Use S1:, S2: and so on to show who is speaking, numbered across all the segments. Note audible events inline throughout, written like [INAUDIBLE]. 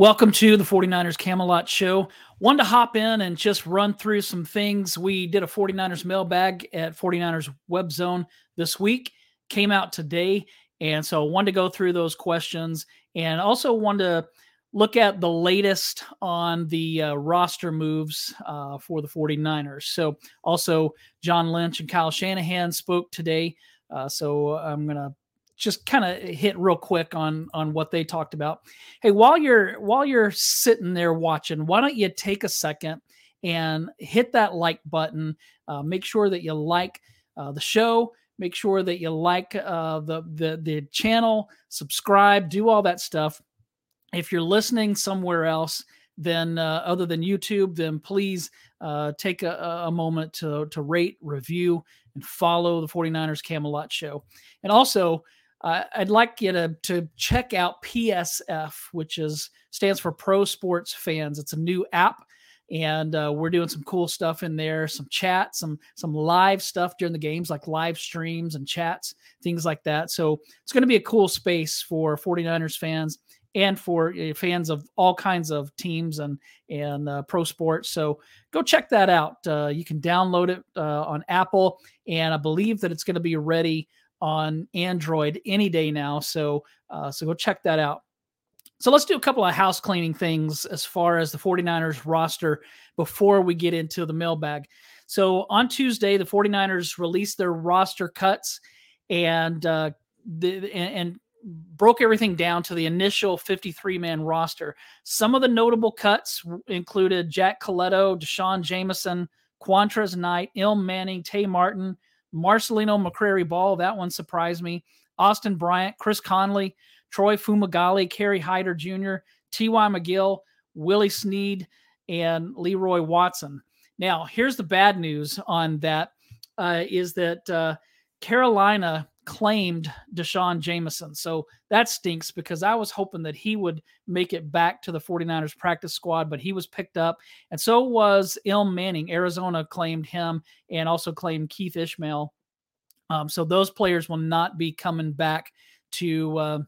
S1: Welcome to the 49ers Camelot Show. Wanted to hop in and just run through some things. We did a 49ers mailbag at 49ers Web Zone this week, came out today. And so I wanted to go through those questions and also wanted to look at the latest on the uh, roster moves uh, for the 49ers. So also, John Lynch and Kyle Shanahan spoke today. Uh, so I'm going to just kind of hit real quick on on what they talked about. Hey, while you're while you're sitting there watching, why don't you take a second and hit that like button? Uh, make sure that you like uh, the show. Make sure that you like uh, the the the channel. Subscribe. Do all that stuff. If you're listening somewhere else, then uh, other than YouTube, then please uh, take a, a, moment to, to rate, review, and follow the 49ers Camelot Show. And also, uh, I'd like you to to check out PSF, which is stands for Pro Sports Fans. It's a new app, and uh, we're doing some cool stuff in there. Some chat, some some live stuff during the games, like live streams and chats, things like that. So it's going to be a cool space for 49ers fans and for uh, fans of all kinds of teams and and uh, pro sports. So go check that out. Uh, you can download it uh, on Apple, and I believe that it's going to be ready on Android any day now. So uh, so go check that out. So let's do a couple of house cleaning things as far as the 49ers roster before we get into the mailbag. So on Tuesday, the 49ers released their roster cuts and uh, the, and, and broke everything down to the initial 53 man roster. Some of the notable cuts included Jack Colletto, D'Shawn Jamison, Qwuantrezz Knight, Ilm Manning, Tay Martin, Marcelino McCrary Ball, that one surprised me. Austin Bryant, Chris Conley, Troy Fumagalli, Kerry Hyder Jr., T.Y. McGill, Willie Snead, and Leroy Watson. Now, here's the bad news on that: uh, is that uh, Carolina claimed D'Shawn Jamison. So that stinks because I was hoping that he would make it back to the 49ers practice squad, but he was picked up. And so was Ilm Manning. Arizona claimed him and also claimed Keith Ishmael. Um, so those players will not be coming back to uh,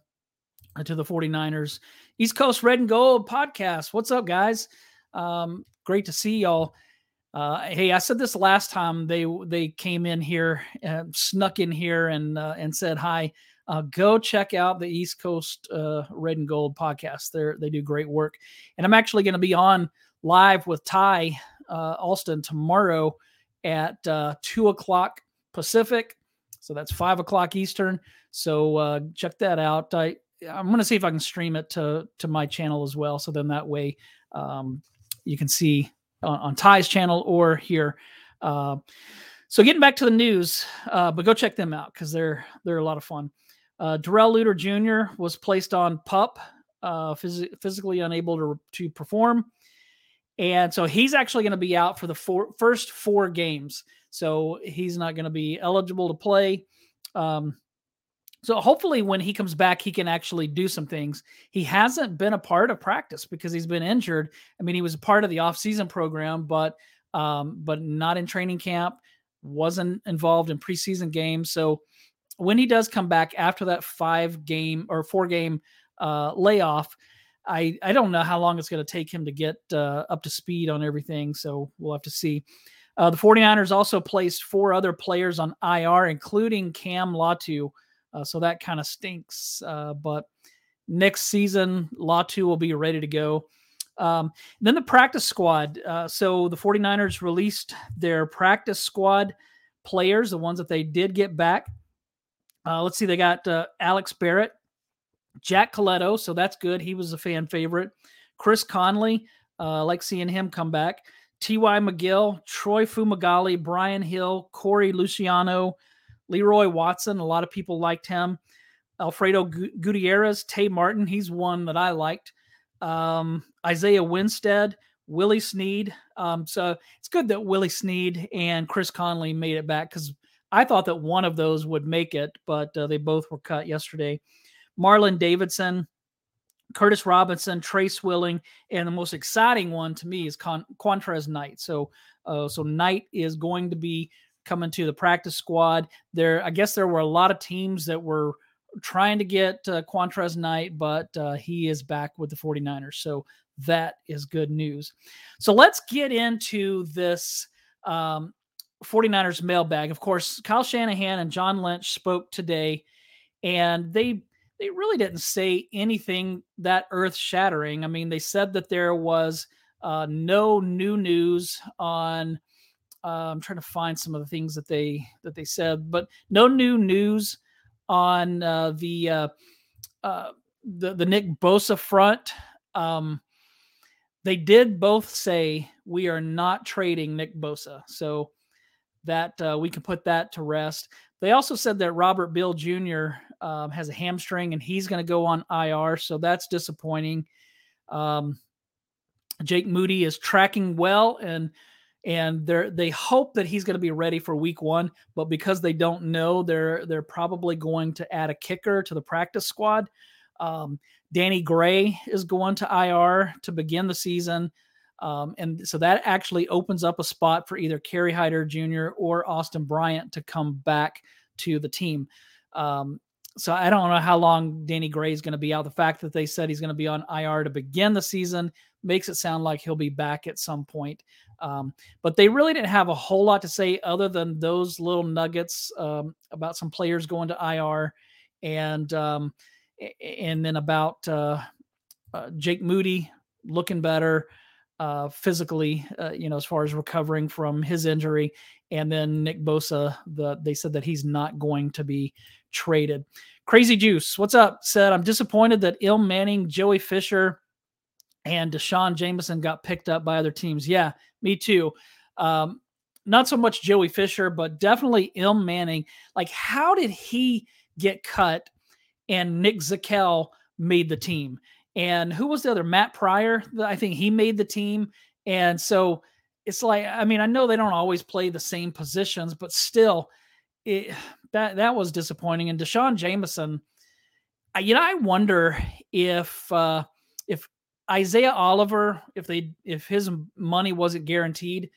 S1: to the 49ers. East Coast Red and Gold podcast. What's up, guys? Um, great to see y'all. Uh, hey, I said this last time they they came in here, uh, snuck in here, and uh, and said hi. Uh, go check out the East Coast uh, Red and Gold podcast. They they do great work, and I'm actually going to be on live with Ty uh, Alston tomorrow at two o'clock Pacific, so that's five o'clock Eastern. So check that out. I I'm going to see if I can stream it to to my channel as well. So then that way um, you can see on, on Ty's channel or here. Uh, so getting back to the news, uh, but go check them out because they're they're a lot of fun. Uh, Darrell Luter Jr. was placed on PUP, uh, phys- physically unable to to perform, and so he's actually going to be out for the four, first four games. So he's not going to be eligible to play. Um, so hopefully, when he comes back, he can actually do some things. He hasn't been a part of practice because he's been injured. I mean, he was a part of the off-season program, but um, but not in training camp. Wasn't involved in preseason games. So when he does come back after that five game or four game uh, layoff, I I don't know how long it's going to take him to get uh, up to speed on everything. So we'll have to see. Uh, the 49ers also placed four other players on IR, including Cam Latu uh, so that kind of stinks. Uh, but next season, Latu will be ready to go. Um, then the practice squad. Uh, so the 49ers released their practice squad players, the ones that they did get back. Uh, let's see, they got uh, Alex Barrett, Jack Colletto. so that's good. He was a fan favorite. Chris Conley, uh, like seeing him come back. T.Y. McGill, Troy Fumagalli, Brian Hill, Corey Luciano, Leroy Watson, a lot of people liked him. Alfredo Gutierrez, Tay Martin, he's one that I liked. Um, Isaiah Winstead, Willie Snead. Um, so it's good that Willie Snead and Chris Conley made it back because I thought that one of those would make it, but uh, they both were cut yesterday. Marlon Davidson, Curtis Robinson, Trace Willing, and the most exciting one to me is Con- Qwuantrezz Knight. So, uh, so Knight is going to be coming to the practice squad. There, I guess there were a lot of teams that were trying to get uh, Qwuantrezz Knight, but uh, he is back with the 49ers. So that is good news. So let's get into this um, 49ers mailbag. Of course, Kyle Shanahan and John Lynch spoke today, and they they really didn't say anything that earth shattering. I mean, they said that there was uh, no new news on. Uh, I'm trying to find some of the things that they that they said, but no new news on uh, the uh, uh, the the Nick Bosa front. Um, they did both say we are not trading Nick Bosa, so that uh, we can put that to rest. They also said that Robert Beal Jr. Um, has a hamstring and he's going to go on IR, so that's disappointing. Um, Jake Moody is tracking well and and they they hope that he's going to be ready for week one but because they don't know they're they're probably going to add a kicker to the practice squad um, danny gray is going to ir to begin the season um, and so that actually opens up a spot for either Kerry Hyder Jr. or Austin Bryant to come back to the team. Um, so I don't know how long Danny Gray is going to be out. The fact that they said he's going to be on IR to begin the season makes it sound like he'll be back at some point. Um, but they really didn't have a whole lot to say other than those little nuggets um, about some players going to IR and um, and then about uh, uh, Jake Moody looking better uh, physically, uh, you know, as far as recovering from his injury. And then Nick Bosa, the they said that he's not going to be traded. Crazy Juice, what's up? Said I'm disappointed that Ilm Manning, Joey Fisher, and D'Shawn Jamison got picked up by other teams. Yeah, me too. Um, not so much Joey Fisher, but definitely Ilm Manning. Like, how did he get cut and Nick Zakelj made the team? and who was the other Matt Pryor? I think he made the team, and so it's like I mean I know they don't always play the same positions, but still, it, that that was disappointing. And Deshaun Jameson, I, you know, I wonder if uh, Isaiah Oliver, if they if his money wasn't guaranteed,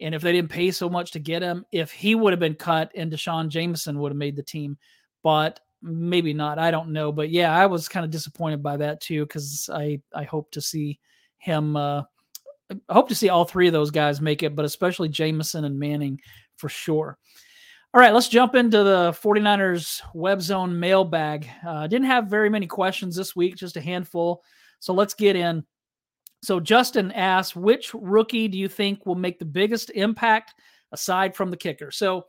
S1: and if they didn't pay so much to get him, if he would have been cut and D'Shawn Jamison would have made the team, but maybe not. I don't know, but yeah, I was kind of disappointed by that too because I I hope to see him. Uh, I hope to see all three of those guys make it, but especially Jameson and Manning for sure. All right, let's jump into the 49ers web zone mailbag. Uh, didn't have very many questions this week, just a handful. So let's get in. So Justin asks, which rookie do you think will make the biggest impact aside from the kicker? So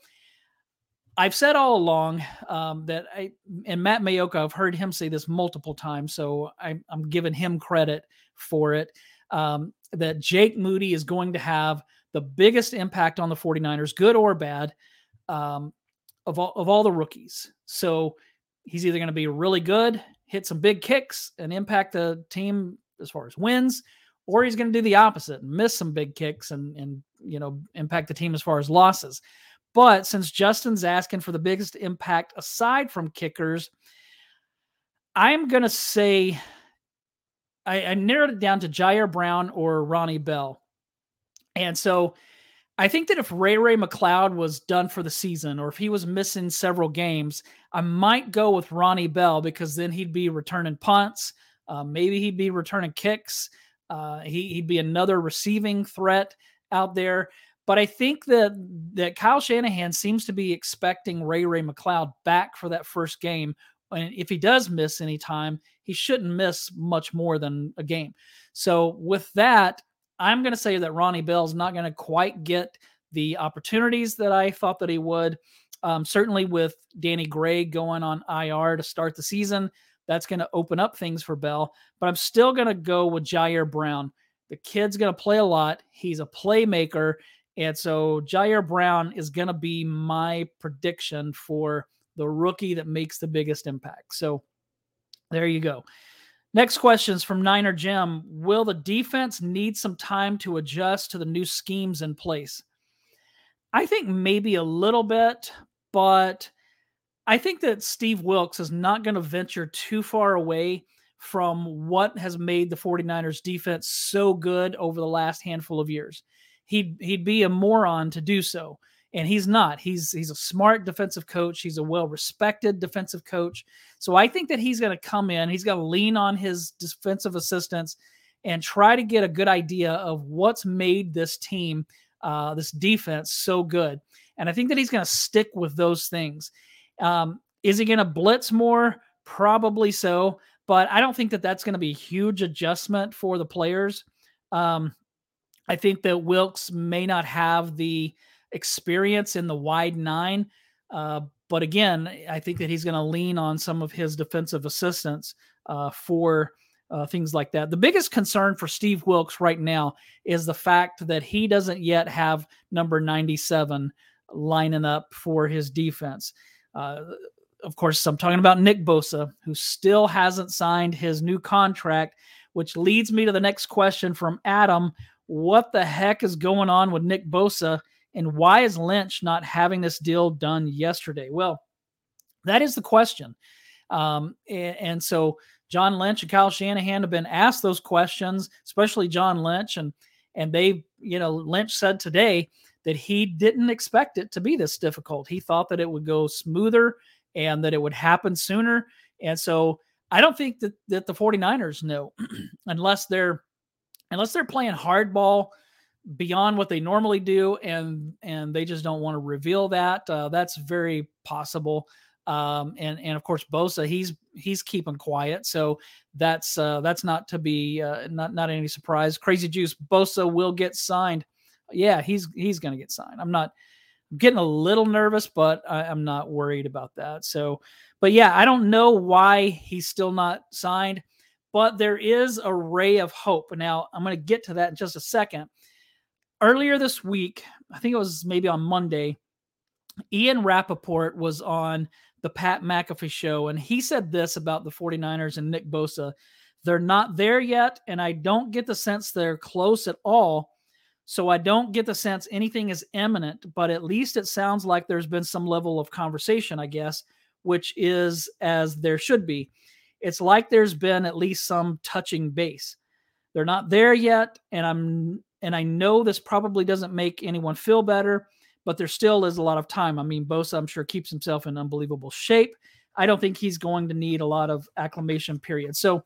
S1: I've said all along um, that I and Matt Maiocco, I've heard him say this multiple times, so I, am giving him credit for it. Um, that Jake Moody is going to have the biggest impact on the 49ers, good or bad, um, of all of all the rookies. So he's either going to be really good, hit some big kicks, and impact the team as far as wins, or he's going to do the opposite and miss some big kicks and and you know impact the team as far as losses. But since Justin's asking for the biggest impact aside from kickers, I'm going to say I, I, narrowed it down to Ji'Ayir Brown or Ronnie Bell. And so I think that if Ray Ray McCloud was done for the season or if he was missing several games, I might go with Ronnie Bell because then he'd be returning punts. Uh, maybe he'd be returning kicks. Uh, he, he'd be another receiving threat out there. But I think that that Kyle Shanahan seems to be expecting Ray Ray McCloud back for that first game. And if he does miss any time, he shouldn't miss much more than a game. So with that, I'm going to say that Ronnie Bell's not going to quite get the opportunities that I thought that he would. Um, certainly with Danny Gray going on IR to start the season, that's going to open up things for Bell. But I'm still going to go with Ji'Ayir Brown. The kid's going to play a lot. He's a playmaker. And so Ji'Ayir Brown is going to be my prediction for the rookie that makes the biggest impact. So there you go. Next question is from Niner Jim. Will the defense need some time to adjust to the new schemes in place? I think maybe a little bit, but I think that Steve Wilks is not going to venture too far away from what has made the 49ers defense so good over the last handful of years he'd he'd be a moron to do so. And he's not. He's he's a smart defensive coach. He's a well-respected defensive coach. So I think that he's going to come in. He's going to lean on his defensive assistants and try to get a good idea of what's made this team, uh, this defense, so good. And I think that he's going to stick with those things. Um, is he going to blitz more? Probably so, but I don't think that that's going to be a huge adjustment for the players. Um, I think that Wilks may not have the experience in the wide nine. Uh, but again, I think that he's going to lean on some of his defensive assistants uh, for uh, things like that. The biggest concern for Steve Wilks right now is the fact that he doesn't yet have number 97 lining up for his defense. Uh, of course, I'm talking about Nick Bosa, who still hasn't signed his new contract, which leads me to the next question from Adam. What the heck is going on with Nick Bosa? And why is Lynch not having this deal done yesterday? Well, that is the question. Um, and, and, so John Lynch and Kyle Shanahan have been asked those questions, especially John Lynch, and and they, you know, Lynch said today that he didn't expect it to be this difficult. He thought that it would go smoother and that it would happen sooner. And so I don't think that that the 49ers know [CLEARS THROAT] unless they're unless they're playing hardball beyond what they normally do and and they just don't want to reveal that uh, that's very possible. Um, and and of course Bosa he's he's keeping quiet so that's uh, that's not to be uh, not not any surprise. Crazy juice Bosa will get signed. Yeah he's he's to get signed. I'm not getting a little nervous but I, I'm not worried about that. So but yeah I don't know why he's still not signed but there is a ray of hope. Now I'm to get to that in just a second earlier this week, I think it was maybe on Monday, Ian Rapoport was on the Pat McAfee show, and he said this about the 49ers and Nick Bosa. They're not there yet, and I don't get the sense they're close at all. So I don't get the sense anything is imminent, but at least it sounds like there's been some level of conversation, I guess, which is as there should be. It's like there's been at least some touching base. They're not there yet, and I'm and I know this probably doesn't make anyone feel better, but there still is a lot of time. I mean, Bosa, I'm sure, keeps himself in unbelievable shape. I don't think he's going to need a lot of acclimation period. So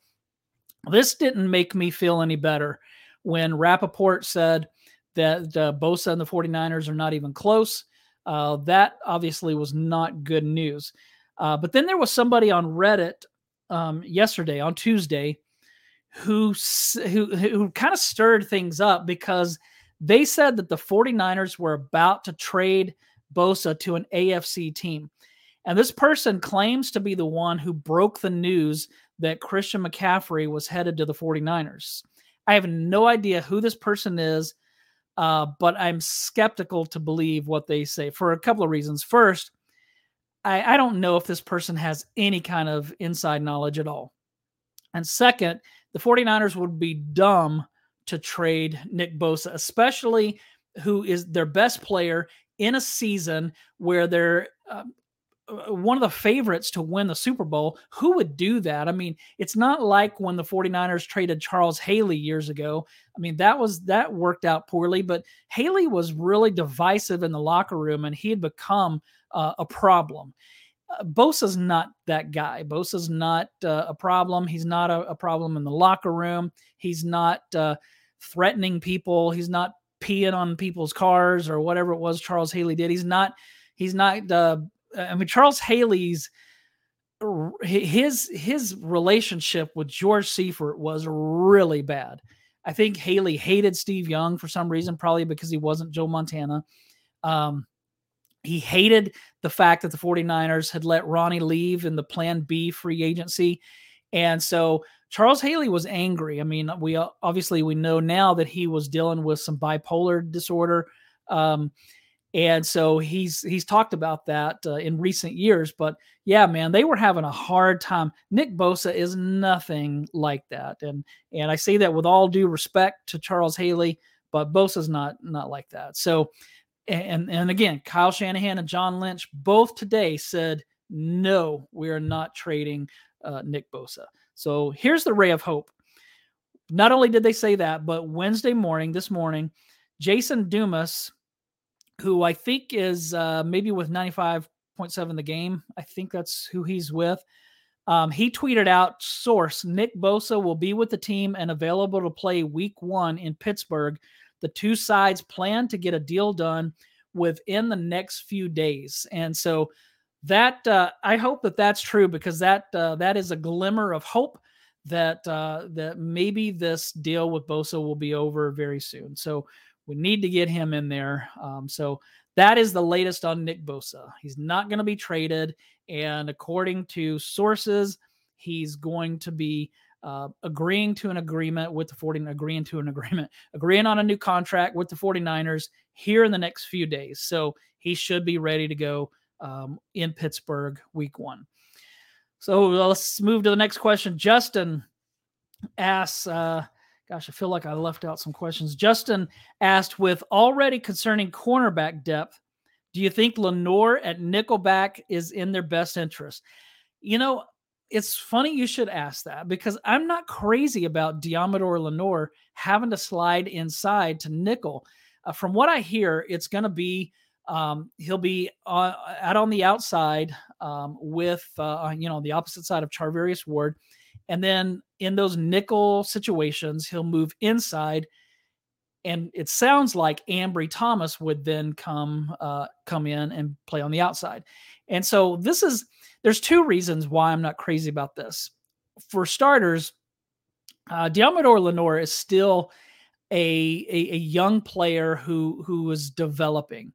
S1: this didn't make me feel any better when Rapoport said that uh, Bosa and the 49ers are not even close. Uh, that obviously was not good news. Uh, but then there was somebody on Reddit um, yesterday, on Tuesday, who who who kind of stirred things up because they said that the 49ers were about to trade Bosa to an AFC team. And this person claims to be the one who broke the news that Christian McCaffrey was headed to the 49ers. I have no idea who this person is, uh, but I'm skeptical to believe what they say for a couple of reasons. First, I, I don't know if this person has any kind of inside knowledge at all. And second, the 49ers would be dumb to trade Nick Bosa, especially who is their best player in a season where they're uh, uh, one of the favorites to win the Super Bowl. Who would do that? I mean, it's not like when the 49ers traded Charles Haley years ago. I mean, that was that worked out poorly, but Haley was really divisive in the locker room and he had become uh, a problem. Uh, Bosa's not that guy. Bosa's not uh, a problem. He's not a, a, problem in the locker room. He's not uh, threatening people. He's not peeing on people's cars or whatever it was Charles Haley did. He's not. He's not. Uh, I mean, Charles Haley's his his relationship with George Seifert was really bad. I think Haley hated Steve Young for some reason, probably because he wasn't Joe Montana. Um, he hated the fact that the 49ers had let Ronnie leave in the plan B free agency. And so Charles Haley was angry. I mean, we obviously we know now that he was dealing with some bipolar disorder. Um, and so he's he's talked about that uh, in recent years but yeah man they were having a hard time nick bosa is nothing like that and and i say that with all due respect to charles haley but bosa's not not like that so and and again, Kyle Shanahan and John Lynch both today said no, we are not trading uh, Nick Bosa. So here's the ray of hope. Not only did they say that, but Wednesday morning, this morning, Jason Dumas who I think is uh, maybe with 95.7 the game. I think that's who he's with. Um, he tweeted out source Nick Bosa will be with the team and available to play week one in Pittsburgh. The two sides plan to get a deal done within the next few days. And so that uh, I hope that that's true because that uh, that is a glimmer of hope that uh, that maybe this deal with Bosa will be over very soon. So we need to get him in there. Um, so that is the latest on Nick Bosa. He's not going to be traded. And according to sources, he's going to be uh, agreeing to an agreement with the 40 agreeing to an agreement, [LAUGHS] agreeing on a new contract with the 49ers here in the next few days. So he should be ready to go um, in Pittsburgh week one. So let's move to the next question. Justin asks, uh, Gosh, I feel like I left out some questions. Justin asked, with already concerning cornerback depth, do you think Lenoir at Nickelback is in their best interest? You know, it's funny you should ask that because I'm not crazy about Deommodore Lenoir having to slide inside to nickel. Uh, from what I hear, it's going to be um, he'll be uh, out on the outside um, with uh, you know the opposite side of Charvarius Ward, and then in those nickel situations, he'll move inside. And it sounds like Ambry Thomas would then come uh, come in and play on the outside. And so this is there's two reasons why I'm not crazy about this. For starters, uh, Deommodore Lenoir is still a, a, a young player who who is developing.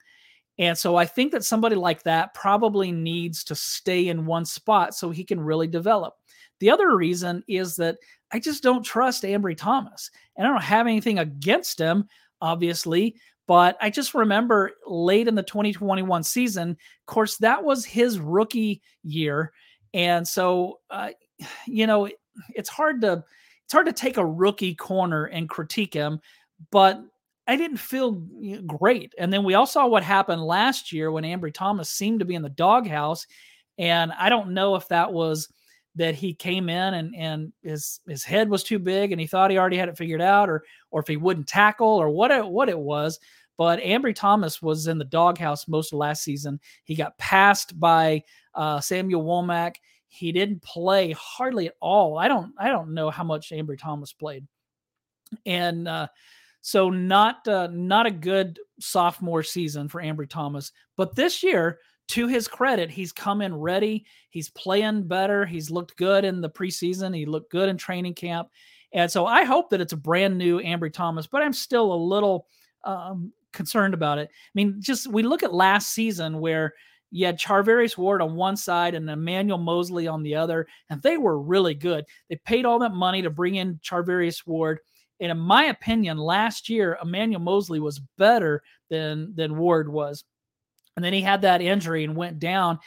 S1: And so I think that somebody like that probably needs to stay in one spot so he can really develop. The other reason is that I just don't trust Ambry Thomas. And I don't have anything against him, obviously, but I just remember late in the 2021 season, of course, that was his rookie year. And so, uh, you know, it's hard to it's hard to take a rookie corner and critique him, but I didn't feel great. And then we all saw what happened last year when Ambry Thomas seemed to be in the doghouse. And I don't know if that was that he came in and and his his head was too big and he thought he already had it figured out or or if he wouldn't tackle or what it, what it was but Ambry Thomas was in the doghouse most of last season. He got passed by uh, Samuel Womack. He didn't play hardly at all. I don't I don't know how much Ambry Thomas played, and uh, so not uh, not a good sophomore season for Ambry Thomas. But this year, to his credit, he's come in ready. He's playing better. He's looked good in the preseason. He looked good in training camp. And so I hope that it's a brand new Ambry Thomas, but I'm still a little um, concerned about it. I mean, just we look at last season where you had Charvarius Ward on one side and Emmanuel Moseley on the other, and they were really good. They paid all that money to bring in Charvarius Ward. And in my opinion, last year, Emmanuel Moseley was better than than Ward was. And then he had that injury and went down.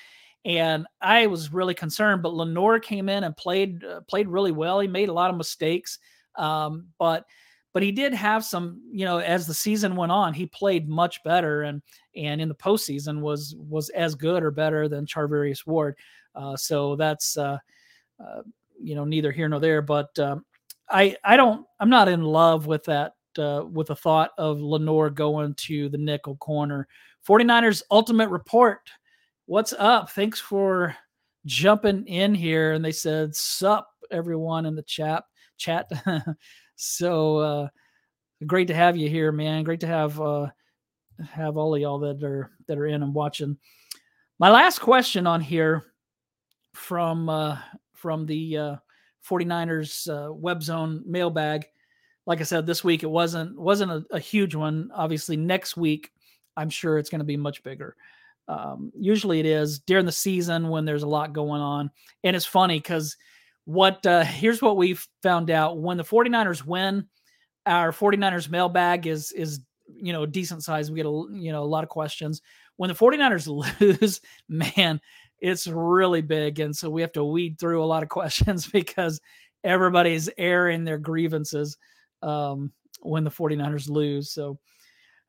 S1: And I was really concerned, but Lenoir came in and played uh, played really well. He made a lot of mistakes, um, but but he did have some. You know, as the season went on, he played much better, and and in the postseason was was as good or better than Charvarius Ward. Uh, so that's uh, uh, you know neither here nor there. But um, I I don't I'm not in love with that uh, with the thought of Lenoir going to the nickel corner 49ers Ultimate Report. What's up? Thanks for jumping in here. And they said, Sup, everyone in the chat. Chat. [LAUGHS] so uh, great to have you here, man. Great to have uh, have all of y'all that are that are in and watching. My last question on here from uh, from the uh, 49ers uh, web zone mailbag. Like I said, this week it wasn't wasn't a, a huge one. Obviously, next week I'm sure it's going to be much bigger. Um, usually it is during the season when there's a lot going on. And it's funny because what uh, here's what we've found out when the 49ers win, our 49ers mailbag is is you know a decent size. We get a you know a lot of questions. When the 49ers [LAUGHS] lose, man, it's really big. And so we have to weed through a lot of [LAUGHS] questions because everybody's airing their grievances um, when the 49ers lose. So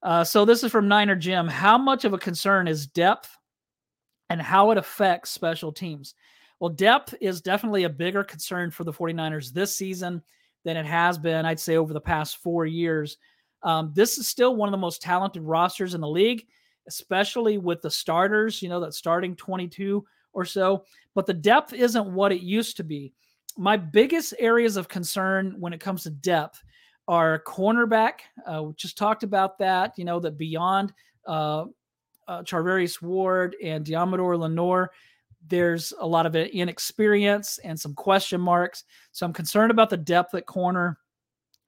S1: uh, so this is from Niner Jim. How much of a concern is depth and how it affects special teams? Well, depth is definitely a bigger concern for the 49ers this season than it has been, I'd say, over the past four years. Um, this is still one of the most talented rosters in the league. especially with the starters, you know, that starting 22 or so. But the depth isn't what it used to be. My biggest areas of concern when it comes to depth are cornerback. Uh, we just talked about that, you know, that beyond uh, uh, Charvarius Ward and Deommodore Lenoir, there's a lot of inexperience and some question marks. So I'm concerned about the depth at corner.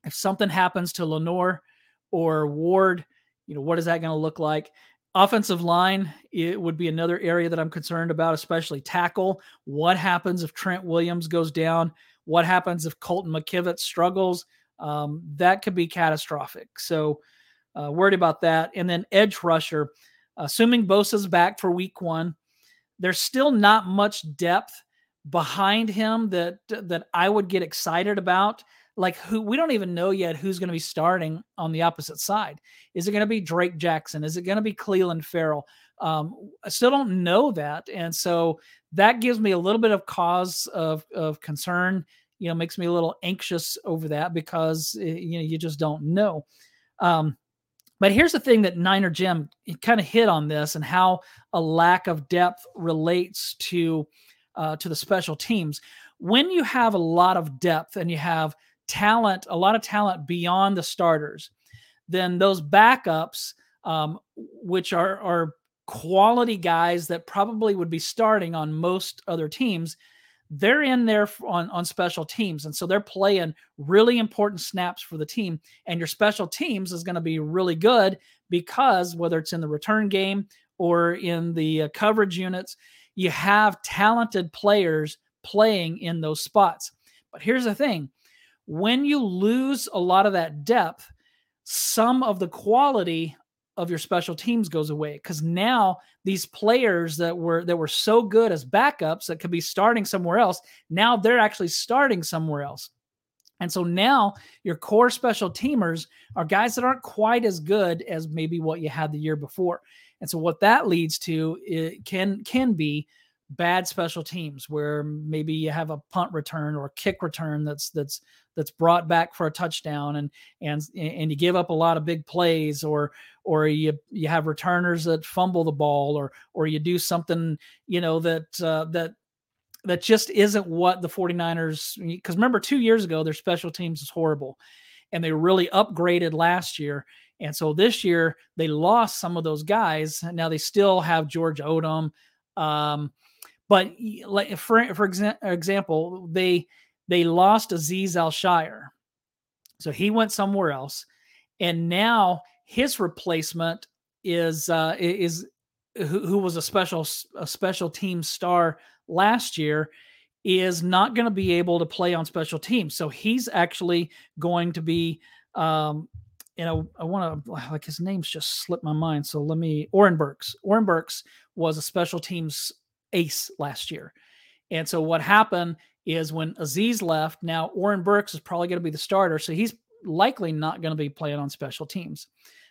S1: If something happens to Lenoir or Ward, you know, what is that going to look like? Offensive line, it would be another area that I'm concerned about, especially tackle. What happens if Trent Williams goes down? What happens if Colton McKivitz struggles? Um, that could be catastrophic. So, uh, worried about that. And then edge rusher, assuming Bosa's back for week one, there's still not much depth behind him that that I would get excited about. Like who we don't even know yet who's going to be starting on the opposite side. Is it going to be Drake Jackson? Is it going to be Clelin Ferrell? Um, I still don't know that, and so that gives me a little bit of cause of of concern. You know, makes me a little anxious over that because eh, you know you just don't know. Um, but here's the thing that Niner Jim kind of hit on this and how a lack of depth relates to uh, to the special teams. When you have a lot of depth and you have talent, a lot of talent beyond the starters, then those backups, um, which are are quality guys that probably would be starting on most other teams, they're in there on, on special teams. And so they're playing really important snaps for the team. And your special teams is going to be really good because whether it's in the return game or in the uh, coverage units, you have talented players playing in those spots. But here's the thing when you lose a lot of that depth, some of the quality of your special teams goes away because now these players that were that were so good as backups that could be starting somewhere else now they're actually starting somewhere else. And so now your core special teamers are guys that aren't quite as good as maybe what you had the year before. And so what that leads to it can can be bad special teams where maybe you have a punt return or a kick return that's that's that's brought back for a touchdown and and and you give up a lot of big plays or or you you have returners that fumble the ball or or you do something you know that uh, that that just isn't what the 49ers because remember 2 years ago their special teams was horrible and they really upgraded last year. And so this year they lost some of those guys. Now they still have George Odum um, but like for for exa- example, they they lost Azeez Al-Shaair, so he went somewhere else, and now his replacement is uh, is who, who was a special a special team star last year is not going to be able to play on special teams. So he's actually going to be, um, you know, I want to like his name's just slipped my mind. So let me Oren Burks. Oren Burks was a special teams ace last year. And so what happened is when Azeez left, now Oren Burks is probably going to be the starter. So he's likely not going to be playing on special teams.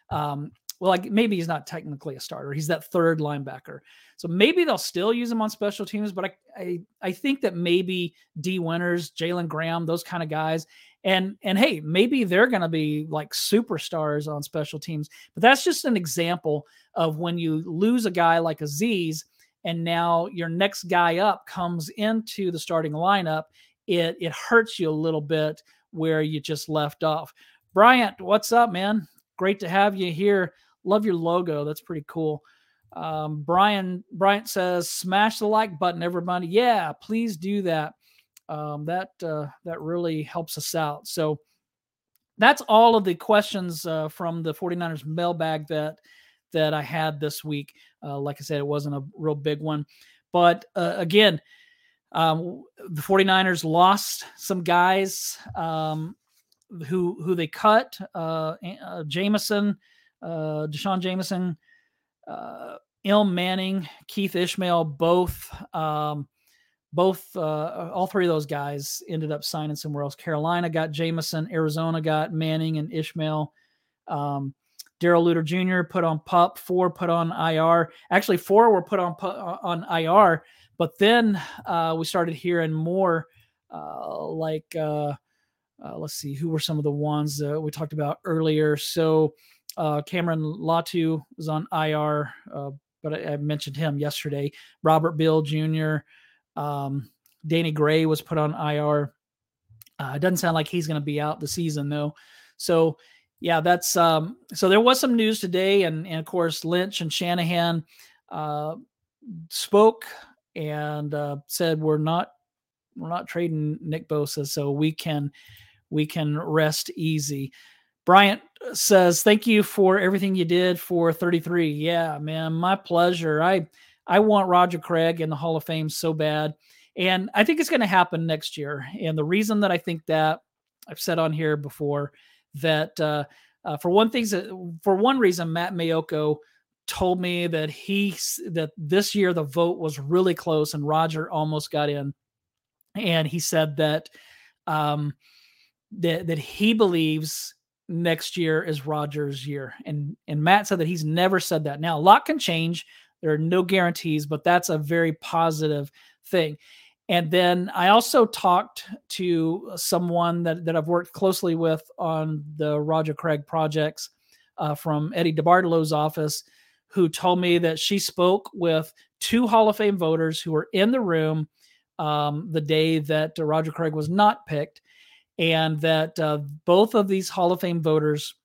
S1: Um, well, like maybe he's not technically a starter. He's that third linebacker. So maybe they'll still use him on special teams, but I I, I think that maybe Dee Winters, Jalen Graham, those kind of guys. And and hey, maybe they're gonna be like superstars on special teams. But that's just an example of when you lose a guy like Azeez and now your next guy up comes into the starting lineup, it it hurts you a little bit where you just left off. Bryant, what's up, man? Great to have you here. Love your logo. That's pretty cool. Um, Brian Bryant says, "Smash the like button, everybody. Yeah, please do that. Um, that uh, that really helps us out." So that's all of the questions uh, from the 49ers mailbag that that I had this week. Uh, like I said, it wasn't a real big one. But uh, again, um, the 49ers lost some guys um, who who they cut. Uh, uh, Jamison, uh, D'Shawn Jamison, uh, Manning, Keith Ishmael, both. Um, both uh, all three of those guys ended up signing somewhere else. Carolina got Jamison, Arizona got Manning and Ishmael. Um, Darrell Luter Jr. put on pup, four put on IR. Actually, four were put on uh, on IR, but then uh, we started hearing more uh, like uh, uh, let's see who were some of the ones that we talked about earlier. So uh, Cameron Latu was on IR, but I, I, mentioned him yesterday. Robert Beal Jr., um, Danny Gray was put on IR. It doesn't sound like he's going to be out the season though. So yeah, that's um, so there was some news today, and, and of course Lynch and Shanahan uh, spoke and uh, said we're not we're not trading Nick Bosa, so we can we can rest easy. Bryant says, "Thank you for everything you did for 33." Yeah, man, my pleasure. I I want Roger Craig in the Hall of Fame so bad, and I think it's going to happen next year. And the reason that I think that I've said on here before that uh, uh, for one things for one reason, Matt Maiocco told me that he that this year the vote was really close and Roger almost got in, and he said that um, that that he believes next year is Rogers' year, and and Matt said that he's never said that. Now a lot can change. There are no guarantees, but that's a very positive thing. And then I also talked to someone that, that I've worked closely with on the Roger Craig projects uh, from Eddie DeBartolo's office who told me that she spoke with two Hall of Fame voters who were in the room um, the day that uh, Roger Craig was not picked, and that uh, both of these Hall of Fame voters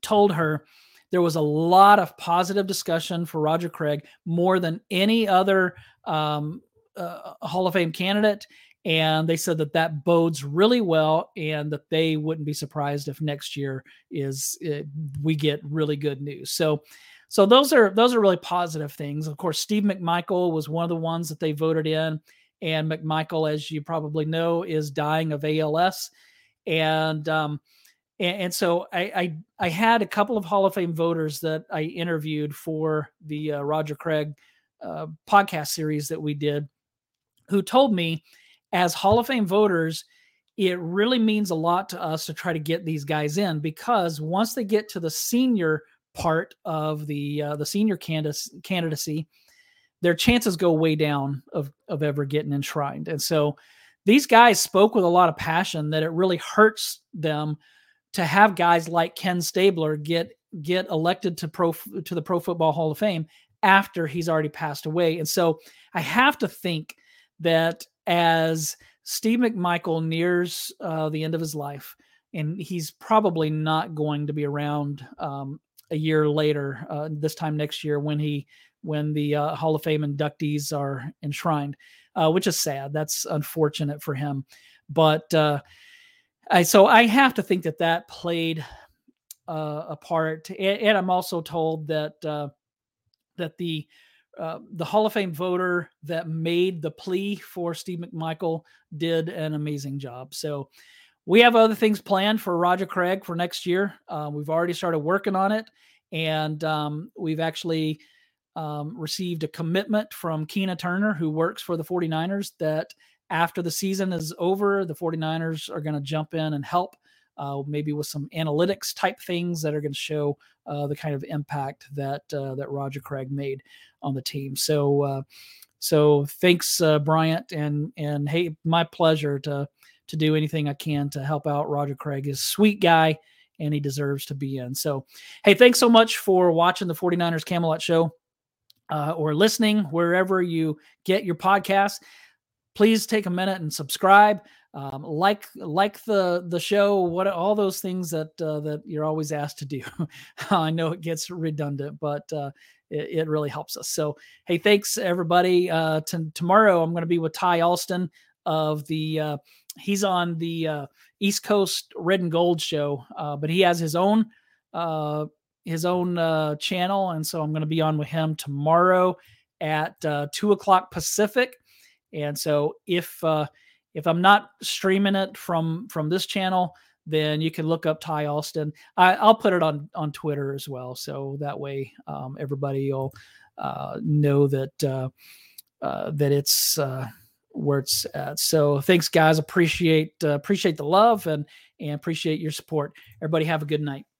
S1: told her there was a lot of positive discussion for Roger Craig, more than any other um, uh, Hall of Fame candidate. And they said that that bodes really well, and that they wouldn't be surprised if next year is uh, we get really good news. So so those are those are really positive things. Of course, Steve McMichael was one of the ones that they voted in, and McMichael, as you probably know, is dying of ALS, and um, and, and so I, I, I had a couple of Hall of Fame voters that I interviewed for the uh, Roger Craig uh, podcast series that we did, who told me, as Hall of Fame voters, it really means a lot to us to try to get these guys in because once they get to the senior part of the uh, the senior candidacy, candidacy, their chances go way down of of ever getting enshrined. And so these guys spoke with a lot of passion that it really hurts them to have guys like Ken Stabler get get elected to pro to the Pro Football Hall of Fame after he's already passed away. And so I have to think that as Steve McMichael nears uh, the end of his life, and he's probably not going to be around um, a year later, uh, this time next year when he when the uh, Hall of Fame inductees are enshrined, uh, which is sad. That's unfortunate for him, but uh, I so I have to think that that played uh, a part. And, and, I'm also told that that the the Hall of Fame voter that made the plea for Steve McMichael did an amazing job. So we have other things planned for Roger Craig for next year. Uh, we've already started working on it, and um, we've actually um, received a commitment from Keena Turner, who works for the 49ers, that after the season is over, the 49ers are going to jump in and help, uh, maybe with some analytics type things that are going to show uh, the kind of impact that uh, that Roger Craig made on the team. So, uh, so thanks, uh, Bryant, and and hey, my pleasure to to do anything I can to help out Roger Craig. He's a sweet guy and he deserves to be in. So, hey, thanks so much for watching the 49ers Camelot show uh, or listening wherever you get your podcast. Please take a minute and subscribe. Um, like like the the show what all those things that uh, that you're always asked to do. [LAUGHS] I know it gets redundant but uh, it, it, really helps us. So hey thanks everybody. Uh, t- tomorrow i'm going to be with ty alston of the uh, he's on the uh, East Coast Red and Gold show, uh, but he has his own his own channel, and so I'm going to be on with him tomorrow at two o'clock Pacific. And so if if I'm not streaming it from from this channel, then you can look up Ty Alston. I, will put it on on Twitter as well, so that way um, everybody will uh, know that uh, uh, that it's uh, where it's at. So thanks, guys. Appreciate uh, appreciate the love and and appreciate your support. Everybody have a good night.